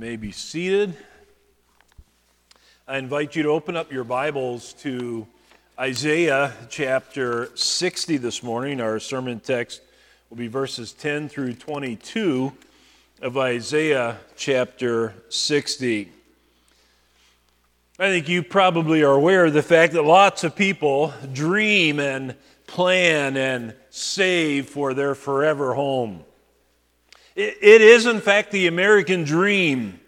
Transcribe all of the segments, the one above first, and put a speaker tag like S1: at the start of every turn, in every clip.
S1: may be seated. I invite you to open up your Bibles to Isaiah chapter 60 this morning. Our sermon text will be verses 10 through 22 of Isaiah chapter 60. I think you probably are aware of the fact that lots of people dream and plan and save for their forever home. It is, in fact, the American dream.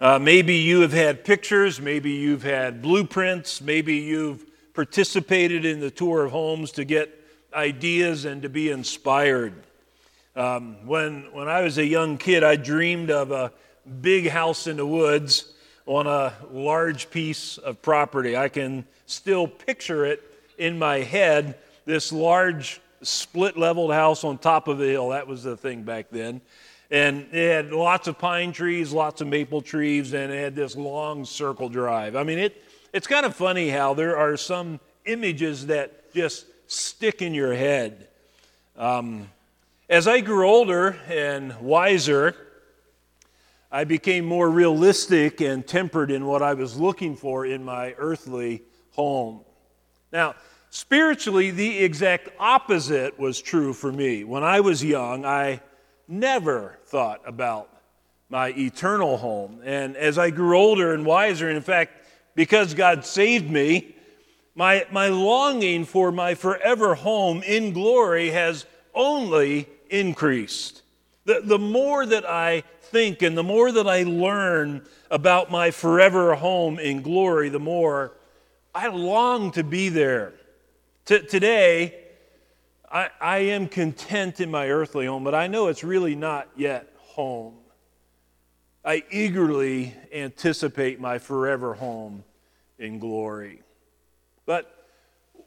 S1: Uh, maybe you have had pictures, maybe you've had blueprints, maybe you've participated in the tour of homes to get ideas and to be inspired. Um, when, when I was a young kid, I dreamed of a big house in the woods on a large piece of property. I can still picture it in my head this large split leveled house on top of a hill. That was the thing back then. And it had lots of pine trees, lots of maple trees, and it had this long circle drive. I mean, it, it's kind of funny how there are some images that just stick in your head. Um, as I grew older and wiser, I became more realistic and tempered in what I was looking for in my earthly home. Now, Spiritually, the exact opposite was true for me. When I was young, I never thought about my eternal home. And as I grew older and wiser, and in fact, because God saved me, my, my longing for my forever home in glory has only increased. The, the more that I think and the more that I learn about my forever home in glory, the more I long to be there. T- today, I, I am content in my earthly home, but I know it's really not yet home. I eagerly anticipate my forever home in glory. But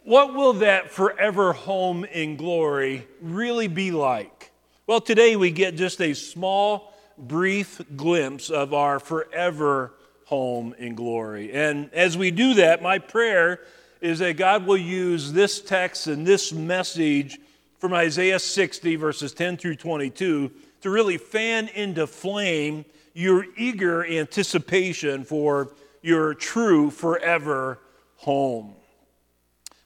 S1: what will that forever home in glory really be like? Well, today we get just a small, brief glimpse of our forever home in glory. And as we do that, my prayer is that God will use this text and this message from Isaiah 60, verses 10 through 22, to really fan into flame your eager anticipation for your true forever home.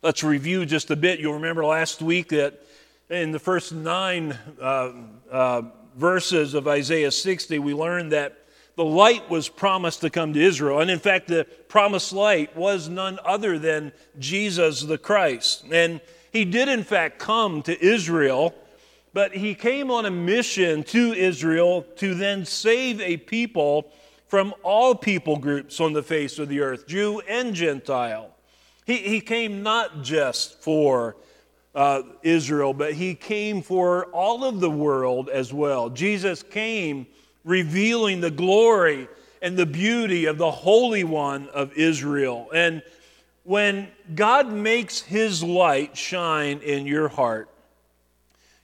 S1: Let's review just a bit. You'll remember last week that in the first nine uh, uh, verses of Isaiah 60, we learned that the light was promised to come to Israel. And in fact, the promised light was none other than Jesus the Christ. And he did, in fact, come to Israel, but he came on a mission to Israel to then save a people from all people groups on the face of the earth, Jew and Gentile. He, he came not just for uh, Israel, but he came for all of the world as well. Jesus came revealing the glory and the beauty of the Holy One of Israel. And when God makes his light shine in your heart,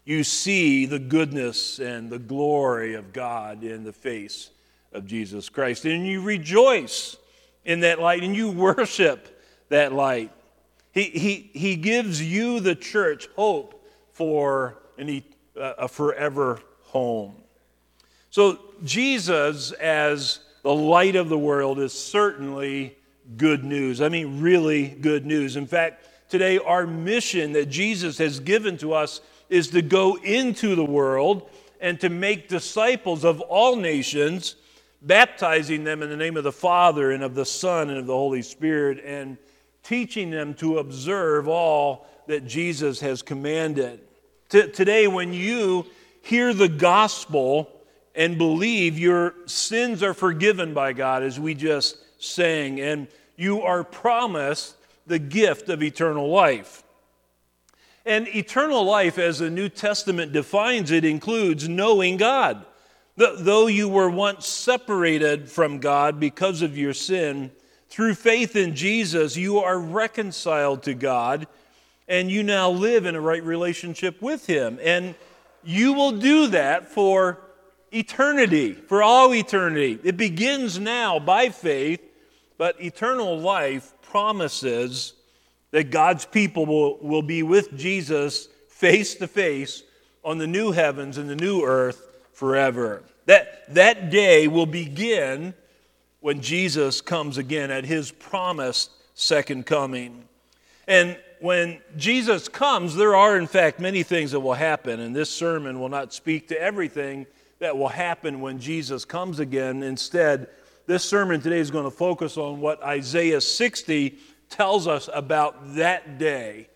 S1: you see the goodness and the glory of God in the face of Jesus Christ. And you rejoice in that light and you worship that light. He, he, he gives you, the church, hope for an, a forever home. So, Jesus as the light of the world is certainly good news. I mean, really good news. In fact, today, our mission that Jesus has given to us is to go into the world and to make disciples of all nations, baptizing them in the name of the Father and of the Son and of the Holy Spirit, and teaching them to observe all that Jesus has commanded. T- today, when you hear the gospel, and believe your sins are forgiven by God, as we just sang, and you are promised the gift of eternal life. And eternal life, as the New Testament defines it, includes knowing God. Though you were once separated from God because of your sin, through faith in Jesus, you are reconciled to God and you now live in a right relationship with Him. And you will do that for eternity, for all eternity. It begins now by faith, but eternal life promises that God's people will, will be with Jesus face to face on the new heavens and the new earth forever. That, that day will begin when Jesus comes again at his promised second coming. And when Jesus comes, there are, in fact, many things that will happen, and this sermon will not speak to everything that will happen when Jesus comes again. Instead, this sermon today is going to focus on what Isaiah 60 tells us about that day,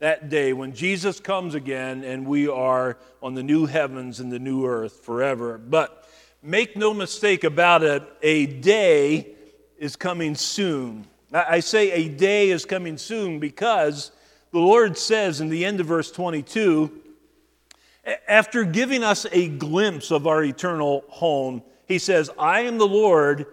S1: that day when Jesus comes again and we are on the new heavens and the new earth forever. But make no mistake about it, a day is coming soon. I say a day is coming soon because the Lord says in the end of verse 22, after giving us a glimpse of our eternal home, he says, I am the Lord,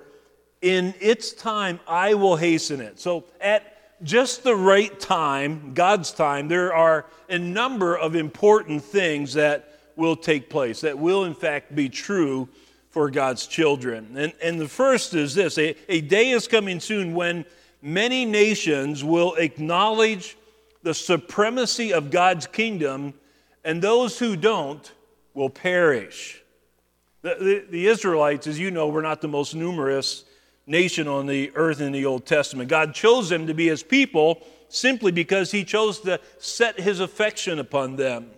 S1: in its time I will hasten it. So at just the right time, God's time, there are a number of important things that will take place, that will in fact be true for God's children. And, and the first is this a, a day is coming soon when many nations will acknowledge the supremacy of God's kingdom, and those who don't will perish. The, the, the, Israelites, as you know, were not the most numerous nation on the earth in the Old Testament. God chose them to be his people simply because he chose to set his affection upon them.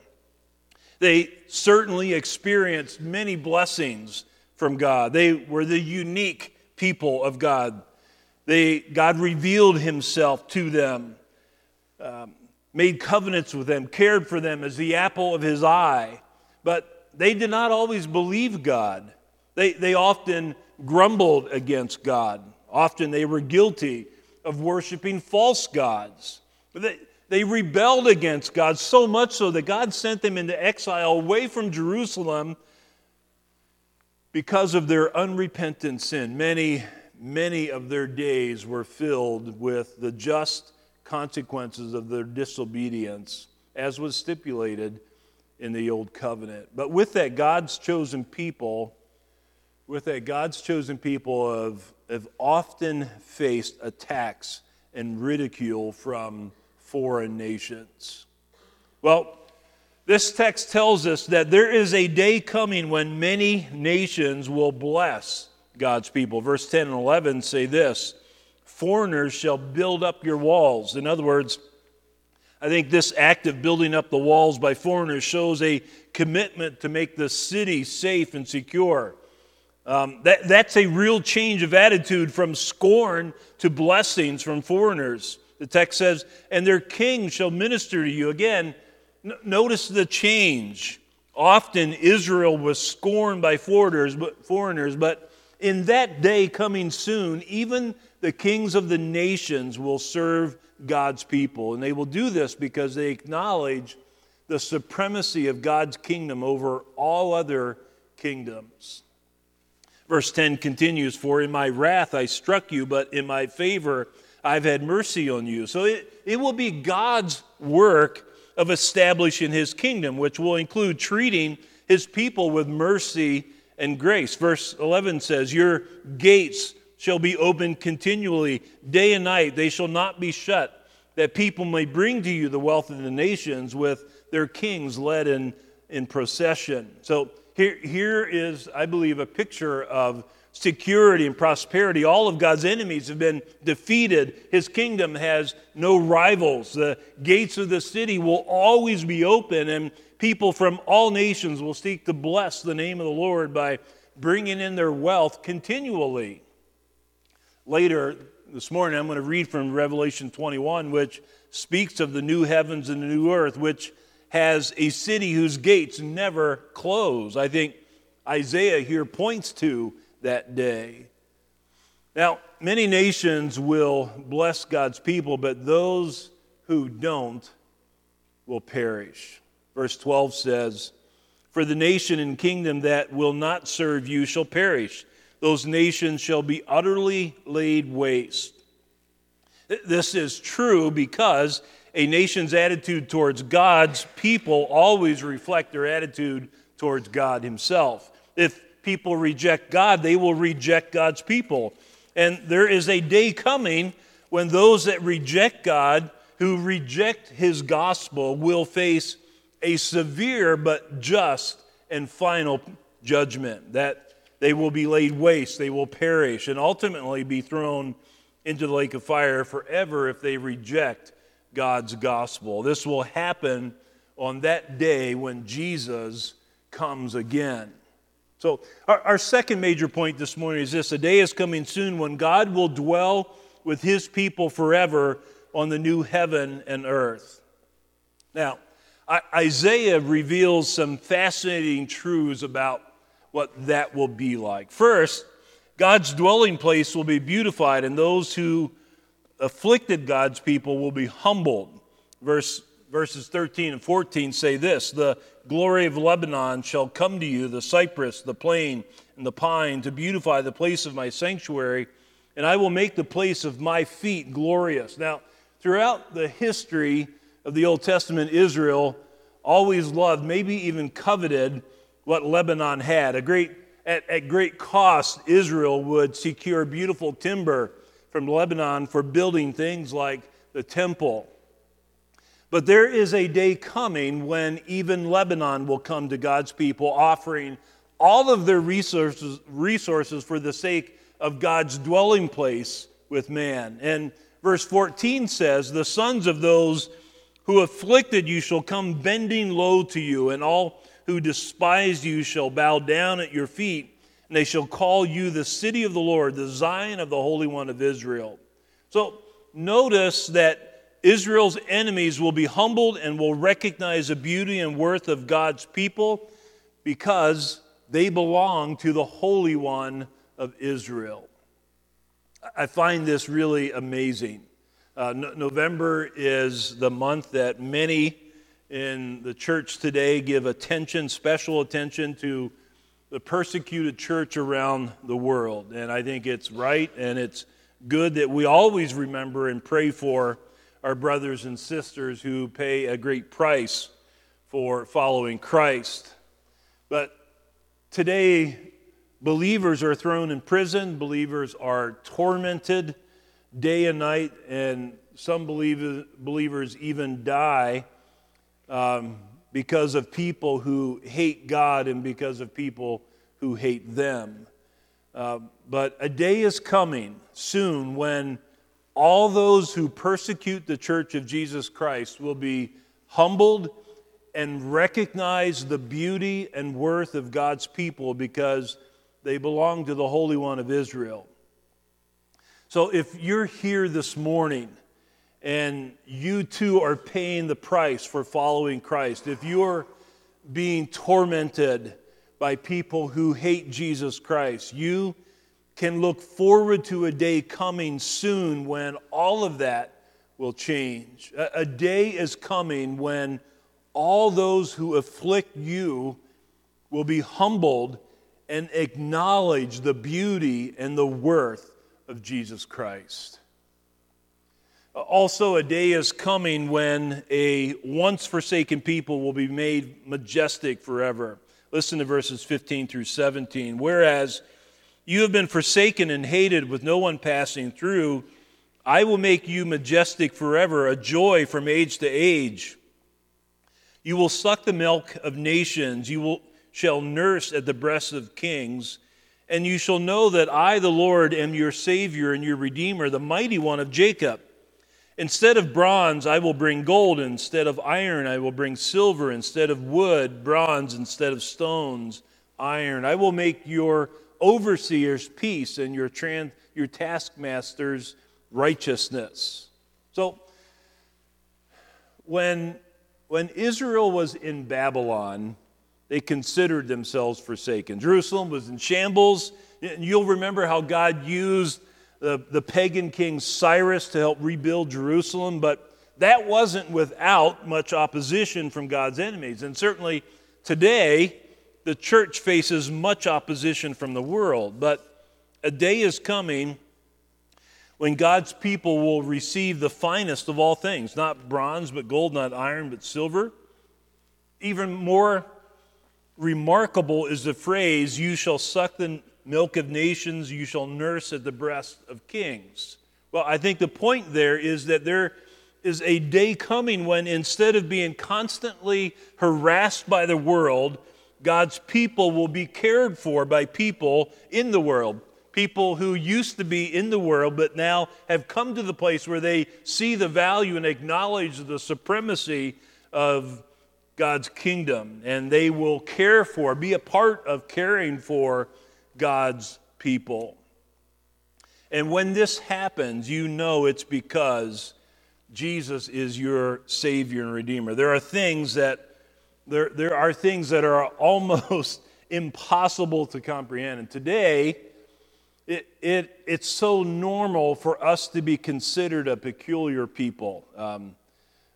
S1: They certainly experienced many blessings from God. They were the unique people of God. They, God revealed himself to them, um, made covenants with them, cared for them as the apple of his eye. But they did not always believe God. They, they often grumbled against God. Often they were guilty of worshiping false gods. They, they rebelled against God so much so that God sent them into exile away from Jerusalem because of their unrepentant sin. Many many of their days were filled with the just consequences of their disobedience, as was stipulated in the Old Covenant. But with that, God's chosen people, with that, God's chosen people have, have often faced attacks and ridicule from foreign nations. Well, this text tells us that there is a day coming when many nations will bless God's people. Verse 10 and 11 say this Foreigners shall build up your walls. In other words, I think this act of building up the walls by foreigners shows a commitment to make the city safe and secure. Um, that, that's a real change of attitude from scorn to blessings from foreigners. The text says, and their king shall minister to you. Again, n- notice the change. Often Israel was scorned by foreigners, but, foreigners, but in that day coming soon, even the kings of the nations will serve God's people. And they will do this because they acknowledge the supremacy of God's kingdom over all other kingdoms. Verse 10 continues For in my wrath I struck you, but in my favor I've had mercy on you. So it, it will be God's work of establishing his kingdom, which will include treating his people with mercy and grace. Verse 11 says, Your gates shall be open continually, day and night, they shall not be shut, that people may bring to you the wealth of the nations with their kings led in, in procession. So here, here is, I believe, a picture of security and prosperity. All of God's enemies have been defeated. His kingdom has no rivals. The gates of the city will always be open, and people from all nations will seek to bless the name of the Lord by bringing in their wealth continually. Later this morning, I'm going to read from Revelation 21, which speaks of the new heavens and the new earth, which has a city whose gates never close. I think Isaiah here points to that day. Now, many nations will bless God's people, but those who don't will perish. Verse 12 says, For the nation and kingdom that will not serve you shall perish. Those nations shall be utterly laid waste. This is true because a nation's attitude towards God's people always reflect their attitude towards God himself. If people reject God, they will reject God's people. And there is a day coming when those that reject God, who reject his gospel, will face a severe but just and final judgment. That they will be laid waste, they will perish, and ultimately be thrown into the lake of fire forever if they reject God's gospel. This will happen on that day when Jesus comes again. So, our, our, second major point this morning is this a day is coming soon when God will dwell with his people forever on the new heaven and earth. Now, Isaiah reveals some fascinating truths about what that will be like. First, God's dwelling place will be beautified, and those who afflicted God's people will be humbled. Verse, verses 13 and 14 say this The glory of Lebanon shall come to you, the cypress, the plane, and the pine, to beautify the place of my sanctuary, and I will make the place of my feet glorious. Now, throughout the history of the Old Testament, Israel always loved, maybe even coveted, what Lebanon had. A great, at, at great cost, Israel would secure beautiful timber from Lebanon for building things like the temple. But there is a day coming when even Lebanon will come to God's people, offering all of their resources, resources for the sake of God's dwelling place with man. And verse 14 says, The sons of those who afflicted you shall come bending low to you, and all who despise you shall bow down at your feet and they shall call you the city of the Lord, the Zion of the Holy One of Israel. So notice that Israel's enemies will be humbled and will recognize the beauty and worth of God's people because they belong to the Holy One of Israel. I find this really amazing. Uh, no- November is the month that many in the church today give attention, special attention to the persecuted church around the world. And I think it's right and it's good that we always remember and pray for our brothers and sisters who pay a great price for following Christ. But today, believers are thrown in prison, believers are tormented day and night, and some believers even die. Um, because of people who hate God and because of people who hate them. Uh, but a day is coming soon when all those who persecute the church of Jesus Christ will be humbled and recognize the beauty and worth of God's people because they belong to the Holy One of Israel. So if you're here this morning and you too are paying the price for following Christ, if you're being tormented by people who hate Jesus Christ, you can look forward to a day coming soon when all of that will change. A, day is coming when all those who afflict you will be humbled and acknowledge the beauty and the worth of Jesus Christ. Also, a day is coming when a once forsaken people will be made majestic forever. Listen to verses 15 through 17. Whereas you have been forsaken and hated with no one passing through, I will make you majestic forever, a joy from age to age. You will suck the milk of nations, you will, shall nurse at the breasts of kings, and you shall know that I, the Lord, am your Savior and your Redeemer, the mighty one of Jacob. Instead of bronze, I will bring gold. Instead of iron, I will bring silver. Instead of wood, bronze. Instead of stones, iron. I will make your overseers peace and your, trans, your taskmasters righteousness. So, when, when Israel was in Babylon, they considered themselves forsaken. Jerusalem was in shambles. And you'll remember how God used the, the pagan king Cyrus to help rebuild Jerusalem, but that wasn't without much opposition from God's enemies. And certainly today, the church faces much opposition from the world. But a day is coming when God's people will receive the finest of all things not bronze, but gold, not iron, but silver. Even more remarkable is the phrase, You shall suck the milk of nations you shall nurse at the breast of kings. Well, I think the point there is that there is a day coming when instead of being constantly harassed by the world, God's people will be cared for by people in the world. People who used to be in the world but now have come to the place where they see the value and acknowledge the supremacy of God's kingdom. And they will care for, be a part of caring for God's people. And when this happens, you know it's because Jesus is your Savior and Redeemer. There are things that there, there are things that are almost impossible to comprehend. And today, it, it, it's so normal for us to be considered a peculiar people. Um,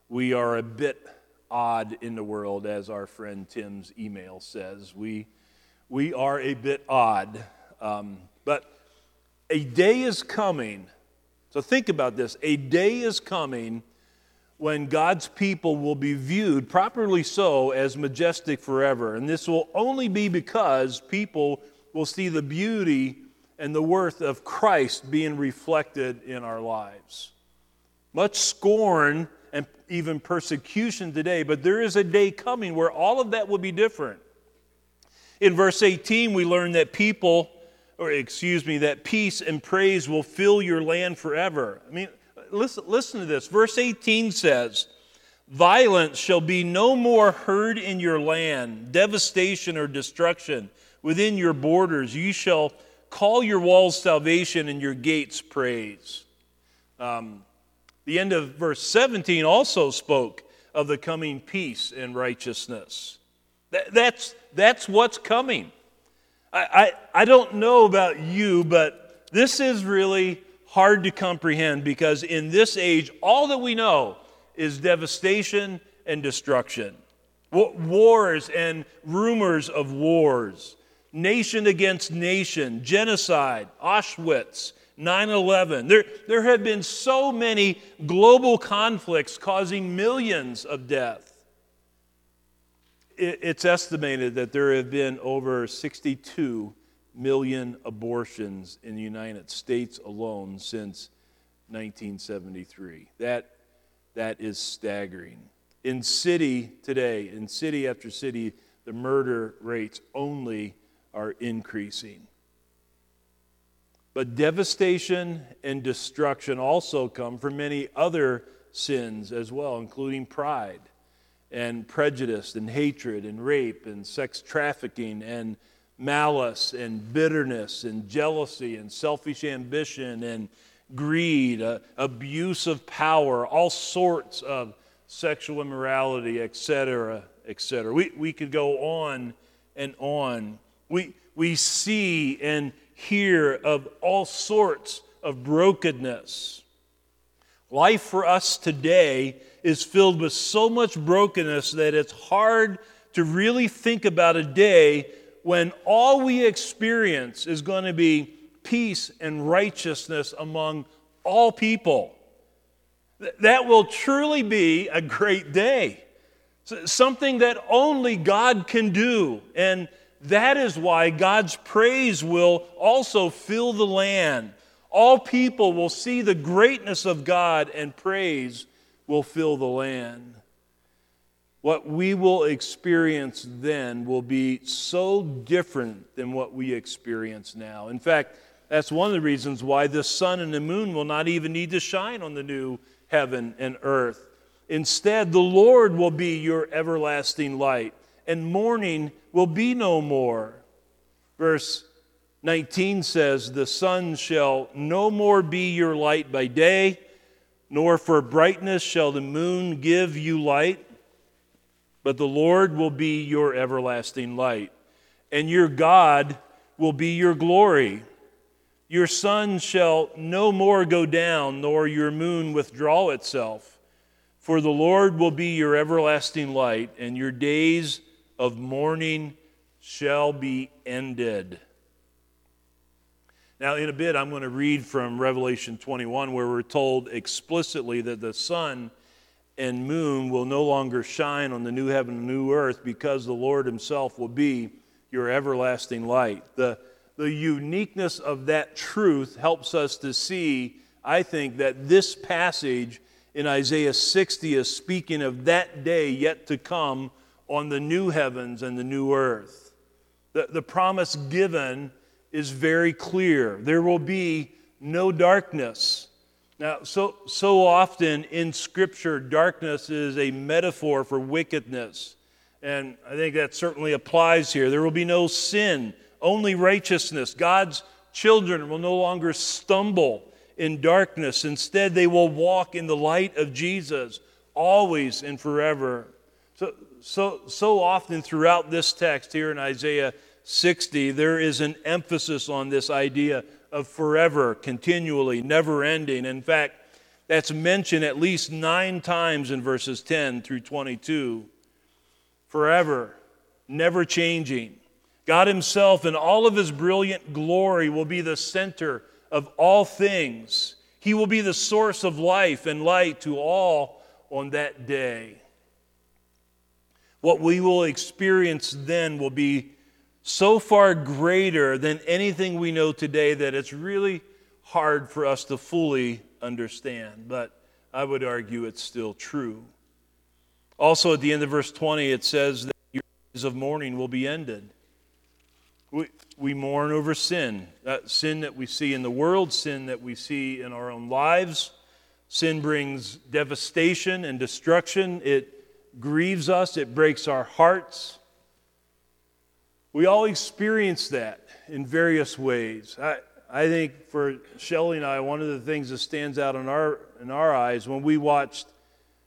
S1: we are a bit odd in the world, as our friend Tim's email says. We, we are a bit odd. Um, but a day is coming. So think about this. A day is coming when God's people will be viewed, properly so, as majestic forever. And this will only be because people will see the beauty and the worth of Christ being reflected in our lives. Much scorn and even persecution today, but there is a day coming where all of that will be different. In verse 18, we learn that people, or excuse me, that peace and praise will fill your land forever. I mean, listen, listen to this. Verse 18 says, Violence shall be no more heard in your land, devastation or destruction within your borders. You shall call your walls salvation and your gates praise. Um, the end of verse 17 also spoke of the coming peace and righteousness. That, that's, that's what's coming. I, I, I don't know about you, but this is really hard to comprehend because in this age, all that we know is devastation and destruction. Wars and rumors of wars, nation against nation, genocide, Auschwitz, 9 11. There, there have been so many global conflicts causing millions of death. It's estimated that there have been over 62 million abortions in the United States alone since 1973. That, that is staggering. In city today, in city after city, the murder rates only are increasing. But devastation and destruction also come from many other sins as well, including pride and prejudice and hatred and rape and sex trafficking and malice and bitterness and jealousy and selfish ambition and greed, uh, abuse of power, all sorts of sexual immorality, etc., etc. We, we could go on and on. We, we see and hear of all sorts of brokenness. Life for us today is filled with so much brokenness that it's hard to really think about a day when all we experience is going to be peace and righteousness among all people. That will truly be a great day. Something that only God can do. And that is why God's praise will also fill the land. All people will see the greatness of God, and praise will fill the land what we will experience then will be so different than what we experience now. In fact, that's one of the reasons why the sun and the moon will not even need to shine on the new heaven and earth. Instead, the Lord will be your everlasting light, and morning will be no more. Verse 19 says, The sun shall no more be your light by day, nor for brightness shall the moon give you light but the Lord will be your everlasting light, and your God will be your glory. Your sun shall no more go down, nor your moon withdraw itself. For the Lord will be your everlasting light, and your days of mourning shall be ended. Now, in a bit, I'm going to read from Revelation 21, where we're told explicitly that the sun and moon will no longer shine on the new heaven and new earth because the Lord Himself will be your everlasting light. The, the uniqueness of that truth helps us to see, I think, that this passage in Isaiah 60 is speaking of that day yet to come on the new heavens and the new earth. The, the promise given is very clear. There will be no darkness. Now, so, so often in Scripture, darkness is a metaphor for wickedness. And I think that certainly applies here. There will be no sin, only righteousness. God's children will no longer stumble in darkness. Instead, they will walk in the light of Jesus always and forever. So, so, so often throughout this text here in Isaiah 60, there is an emphasis on this idea of forever, continually, never ending. In fact, that's mentioned at least nine times in verses 10 through 22. Forever, never changing. God Himself, in all of His brilliant glory, will be the center of all things. He will be the source of life and light to all on that day. What we will experience then will be so far greater than anything we know today that it's really hard for us to fully understand. But I would argue it's still true. Also, at the end of verse 20, it says that your days of mourning will be ended. We, we mourn over sin that sin that we see in the world, sin that we see in our own lives. Sin brings devastation and destruction. It grieves us, it breaks our hearts. We all experience that in various ways. I, I think for Shelly and I, one of the things that stands out in our, in our eyes when we watched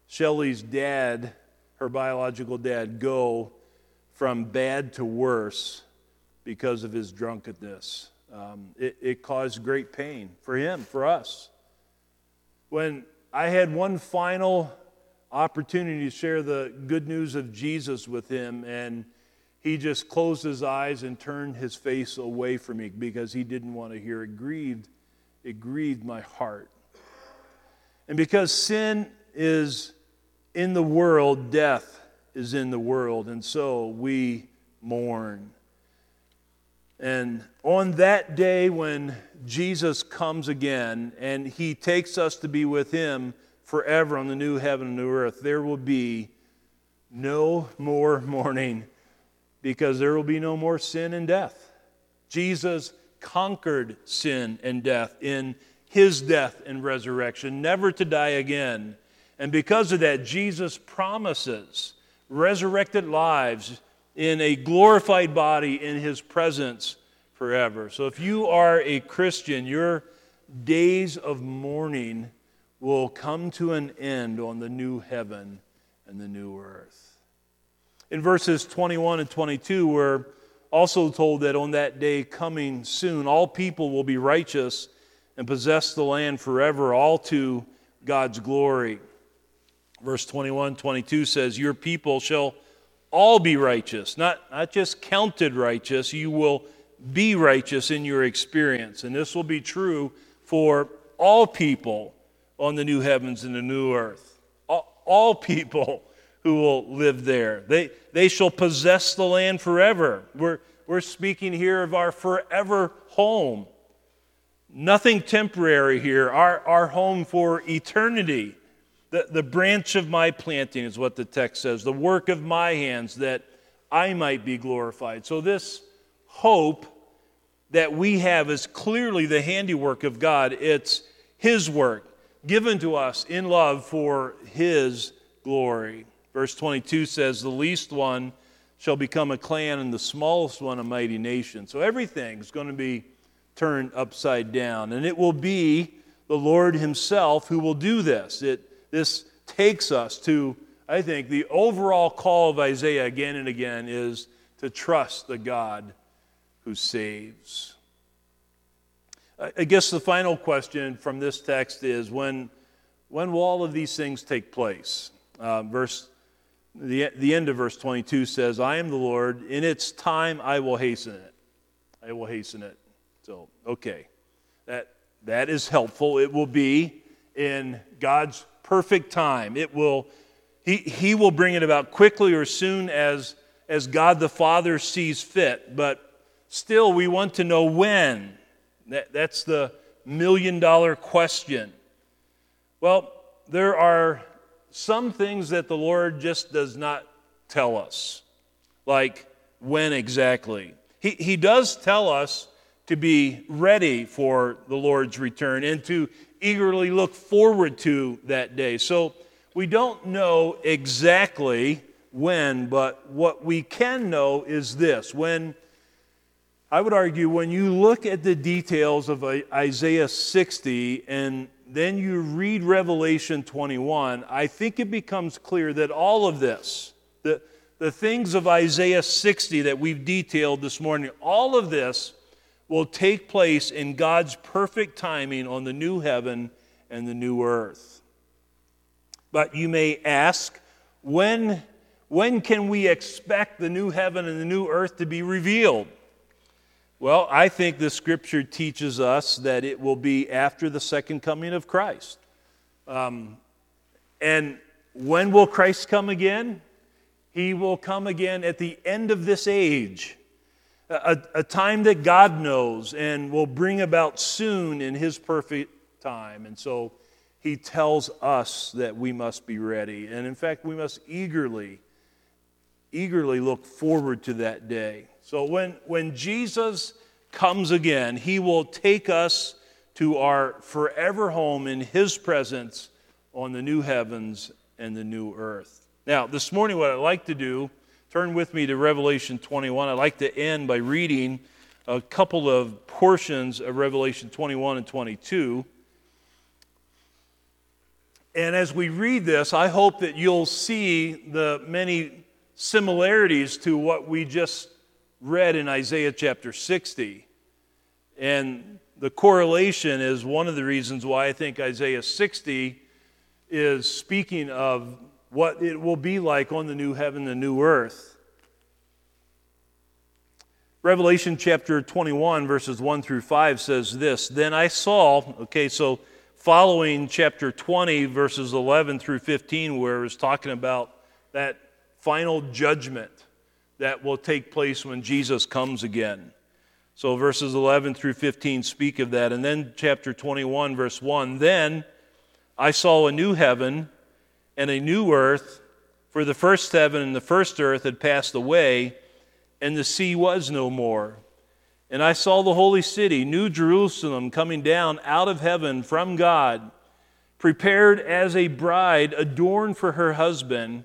S1: Shelly's dad, her biological dad, go from bad to worse because of his drunkenness. Um, it, it caused great pain for him, for us. When I had one final opportunity to share the good news of Jesus with him, and he just closed his eyes and turned his face away from me because he didn't want to hear. It grieved it grieved my heart. And because sin is in the world death is in the world and so we mourn. And on that day when Jesus comes again and he takes us to be with him forever on the new heaven and new earth, there will be no more mourning because there will be no more sin and death. Jesus conquered sin and death in his death and resurrection, never to die again. And because of that, Jesus promises resurrected lives in a glorified body in his presence forever. So if you are a Christian, your days of mourning will come to an end on the new heaven and the new earth. In verses 21 and 22, we're also told that on that day coming soon, all people will be righteous and possess the land forever, all to God's glory. Verse 21 22 says, Your people shall all be righteous, not, not just counted righteous, you will be righteous in your experience. And this will be true for all people on the new heavens and the new earth. All, all people who will live there. They, they shall possess the land forever. We're, we're speaking here of our forever home. Nothing temporary here, our, our home for eternity. The, the branch of my planting is what the text says, the work of my hands that I might be glorified. So, this hope that we have is clearly the handiwork of God. It's His work given to us in love for His glory. Verse 22 says, The least one shall become a clan, and the smallest one a mighty nation. So everything's going to be turned upside down. And it will be the Lord Himself who will do this. It, this takes us to, I think, the overall call of Isaiah again and again is to trust the God who saves. I guess the final question from this text is when, when will all of these things take place? Uh, verse the, the end of verse 22 says, I am the Lord. In its time, I will hasten it. I will hasten it. So, okay. That, that is helpful. It will be in God's perfect time. It will, he, he will bring it about quickly or soon as, as God the Father sees fit. But still, we want to know when. That, that's the million dollar question. Well, there are some things that the Lord just does not tell us. Like when exactly. He, he does tell us to be ready for the Lord's return and to eagerly look forward to that day. So we don't know exactly when, but what we can know is this. When I would argue, when you look at the details of Isaiah 60 and then you read Revelation 21, I think it becomes clear that all of this, the, the things of Isaiah 60 that we've detailed this morning, all of this will take place in God's perfect timing on the new heaven and the new earth. But you may ask, when, when can we expect the new heaven and the new earth to be revealed? Well, I think the scripture teaches us that it will be after the second coming of Christ. Um, and when will Christ come again? He will come again at the end of this age, a, a time that God knows and will bring about soon in His perfect time. And so He tells us that we must be ready. And in fact, we must eagerly, eagerly look forward to that day. So when, when Jesus comes again, he will take us to our forever home in his presence on the new heavens and the new earth. Now, this morning, what I'd like to do, turn with me to Revelation 21. I'd like to end by reading a couple of portions of Revelation 21 and 22. And as we read this, I hope that you'll see the many similarities to what we just read in Isaiah chapter 60. And the correlation is one of the reasons why I think Isaiah 60 is speaking of what it will be like on the new heaven, the new earth. Revelation chapter 21, verses 1 through 5 says this Then I saw, okay, so following chapter 20, verses 11 through 15, where it's talking about that final judgment that will take place when Jesus comes again. So verses 11 through 15 speak of that. And then chapter 21, verse 1 Then I saw a new heaven and a new earth, for the first heaven and the first earth had passed away, and the sea was no more. And I saw the holy city, New Jerusalem, coming down out of heaven from God, prepared as a bride adorned for her husband.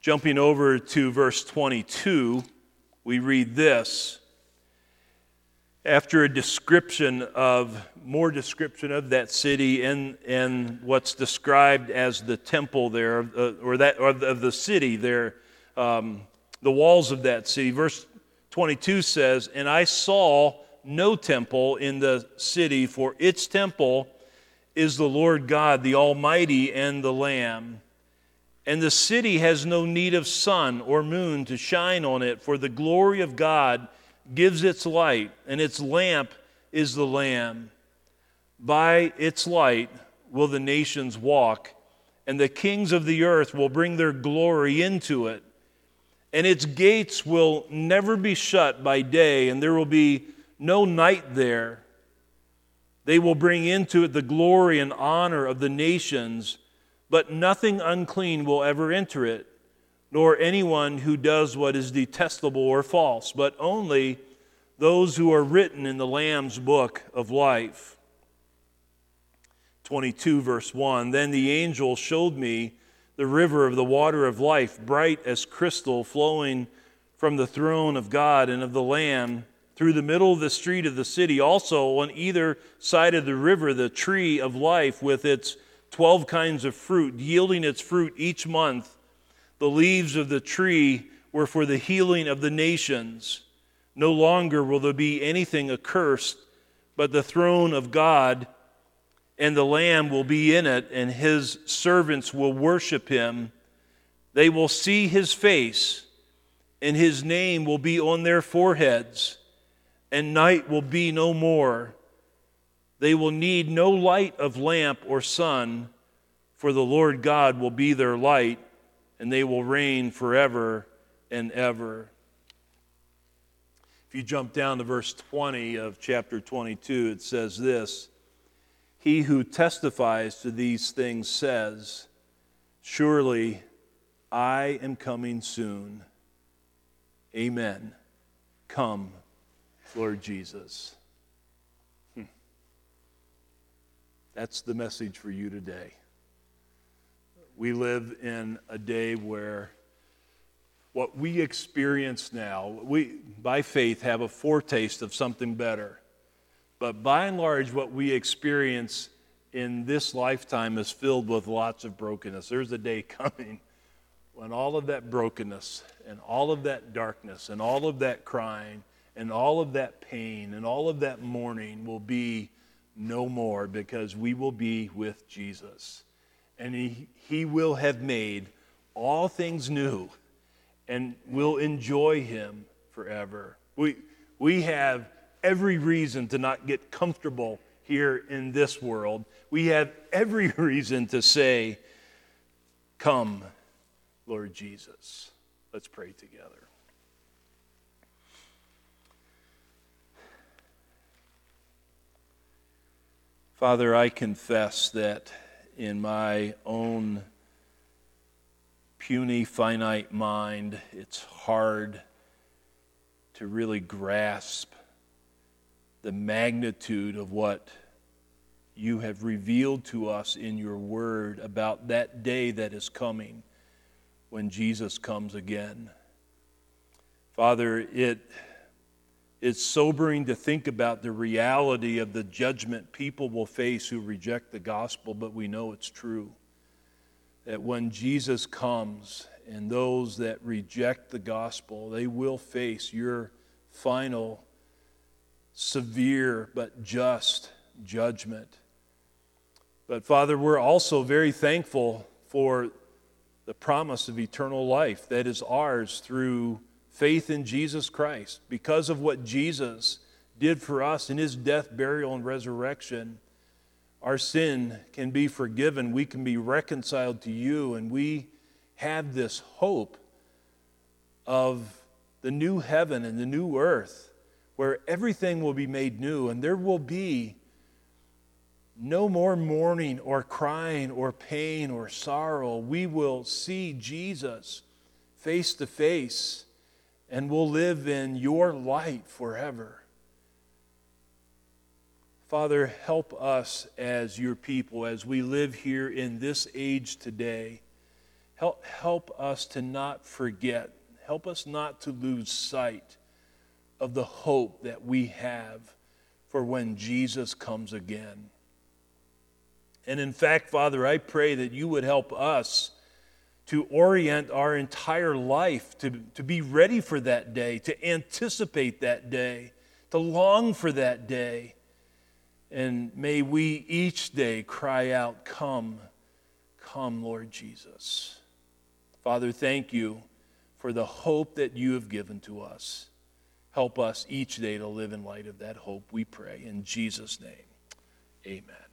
S1: Jumping over to verse 22, we read this. After a description of, more description of that city and, and what's described as the temple there, uh, or that, or of the city there, um, the walls of that city. Verse 22 says, And I saw no temple in the city, for its temple is the Lord God, the Almighty, and the Lamb. And the city has no need of sun or moon to shine on it, for the glory of God gives its light, and its lamp is the Lamb. By its light will the nations walk, and the kings of the earth will bring their glory into it. And its gates will never be shut by day, and there will be no night there. They will bring into it the glory and honor of the nations but nothing unclean will ever enter it, nor anyone who does what is detestable or false, but only those who are written in the Lamb's book of life. 22, verse 1 Then the angel showed me the river of the water of life, bright as crystal, flowing from the throne of God and of the Lamb through the middle of the street of the city. Also, on either side of the river, the tree of life with its 12 kinds of fruit, yielding its fruit each month. The leaves of the tree were for the healing of the nations. No longer will there be anything accursed, but the throne of God and the Lamb will be in it, and his servants will worship him. They will see his face, and his name will be on their foreheads, and night will be no more. They will need no light of lamp or sun, for the Lord God will be their light, and they will reign forever and ever. If you jump down to verse 20 of chapter 22, it says this He who testifies to these things says, Surely I am coming soon. Amen. Come, Lord Jesus. That's the message for you today. We live in a day where what we experience now, we, by faith, have a foretaste of something better. But by and large, what we experience in this lifetime is filled with lots of brokenness. There's a day coming when all of that brokenness and all of that darkness and all of that crying and all of that pain and all of that mourning will be no more because we will be with Jesus. And he, he will have made all things new and will enjoy him forever. We, we have every reason to not get comfortable here in this world. We have every reason to say, Come Lord Jesus. Let's pray together. Father, I confess that in my own puny, finite mind, it's hard to really grasp the magnitude of what you have revealed to us in your word about that day that is coming when Jesus comes again. Father, it is sobering to think about the reality of the judgment people will face who reject the gospel, but we know it's true. That when Jesus comes and those that reject the gospel, they will face your final, severe, but just judgment. But Father, we're also very thankful for the promise of eternal life that is ours through faith in Jesus Christ. Because of what Jesus did for us in his death, burial, and resurrection, our sin can be forgiven. We can be reconciled to you, and we have this hope of the new heaven and the new earth where everything will be made new and there will be no more mourning or crying or pain or sorrow. We will see Jesus face to face and will live in your light forever. Father, help us as your people as we live here in this age today. Help, help us to not forget. Help us not to lose sight of the hope that we have for when Jesus comes again. And in fact, Father, I pray that you would help us to orient our entire life to, to be ready for that day, to anticipate that day, to long for that day. And may we each day cry out, Come, come, Lord Jesus. Father, thank you for the hope that you have given to us. Help us each day to live in light of that hope, we pray. In Jesus' name, amen.